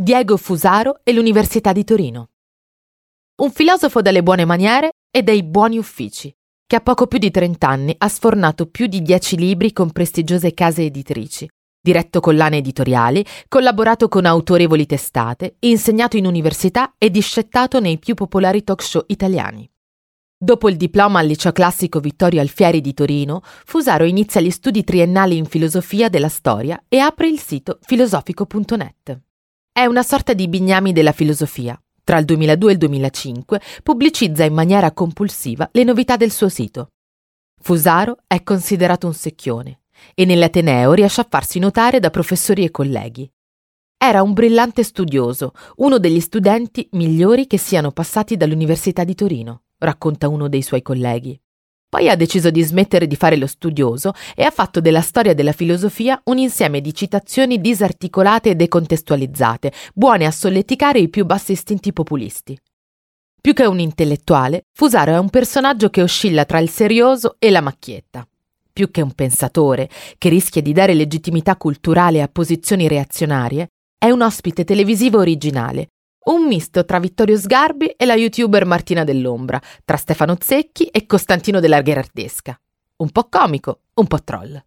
Diego Fusaro e l'Università di Torino. Un filosofo dalle buone maniere e dai buoni uffici, che a poco più di 30 anni ha sfornato più di 10 libri con prestigiose case editrici, diretto collane editoriali, collaborato con autorevoli testate, insegnato in università e discettato nei più popolari talk show italiani. Dopo il diploma al liceo classico Vittorio Alfieri di Torino, Fusaro inizia gli studi triennali in filosofia della storia e apre il sito filosofico.net. È una sorta di bignami della filosofia. Tra il 2002 e il 2005 pubblicizza in maniera compulsiva le novità del suo sito. Fusaro è considerato un secchione e nell'Ateneo riesce a farsi notare da professori e colleghi. Era un brillante studioso, uno degli studenti migliori che siano passati dall'Università di Torino racconta uno dei suoi colleghi. Poi ha deciso di smettere di fare lo studioso e ha fatto della storia della filosofia un insieme di citazioni disarticolate e decontestualizzate, buone a solleticare i più bassi istinti populisti. Più che un intellettuale, Fusaro è un personaggio che oscilla tra il serioso e la macchietta. Più che un pensatore, che rischia di dare legittimità culturale a posizioni reazionarie, è un ospite televisivo originale, un misto tra Vittorio Sgarbi e la youtuber Martina Dell'Ombra, tra Stefano Zecchi e Costantino della Gherardesca. Un po' comico, un po' troll.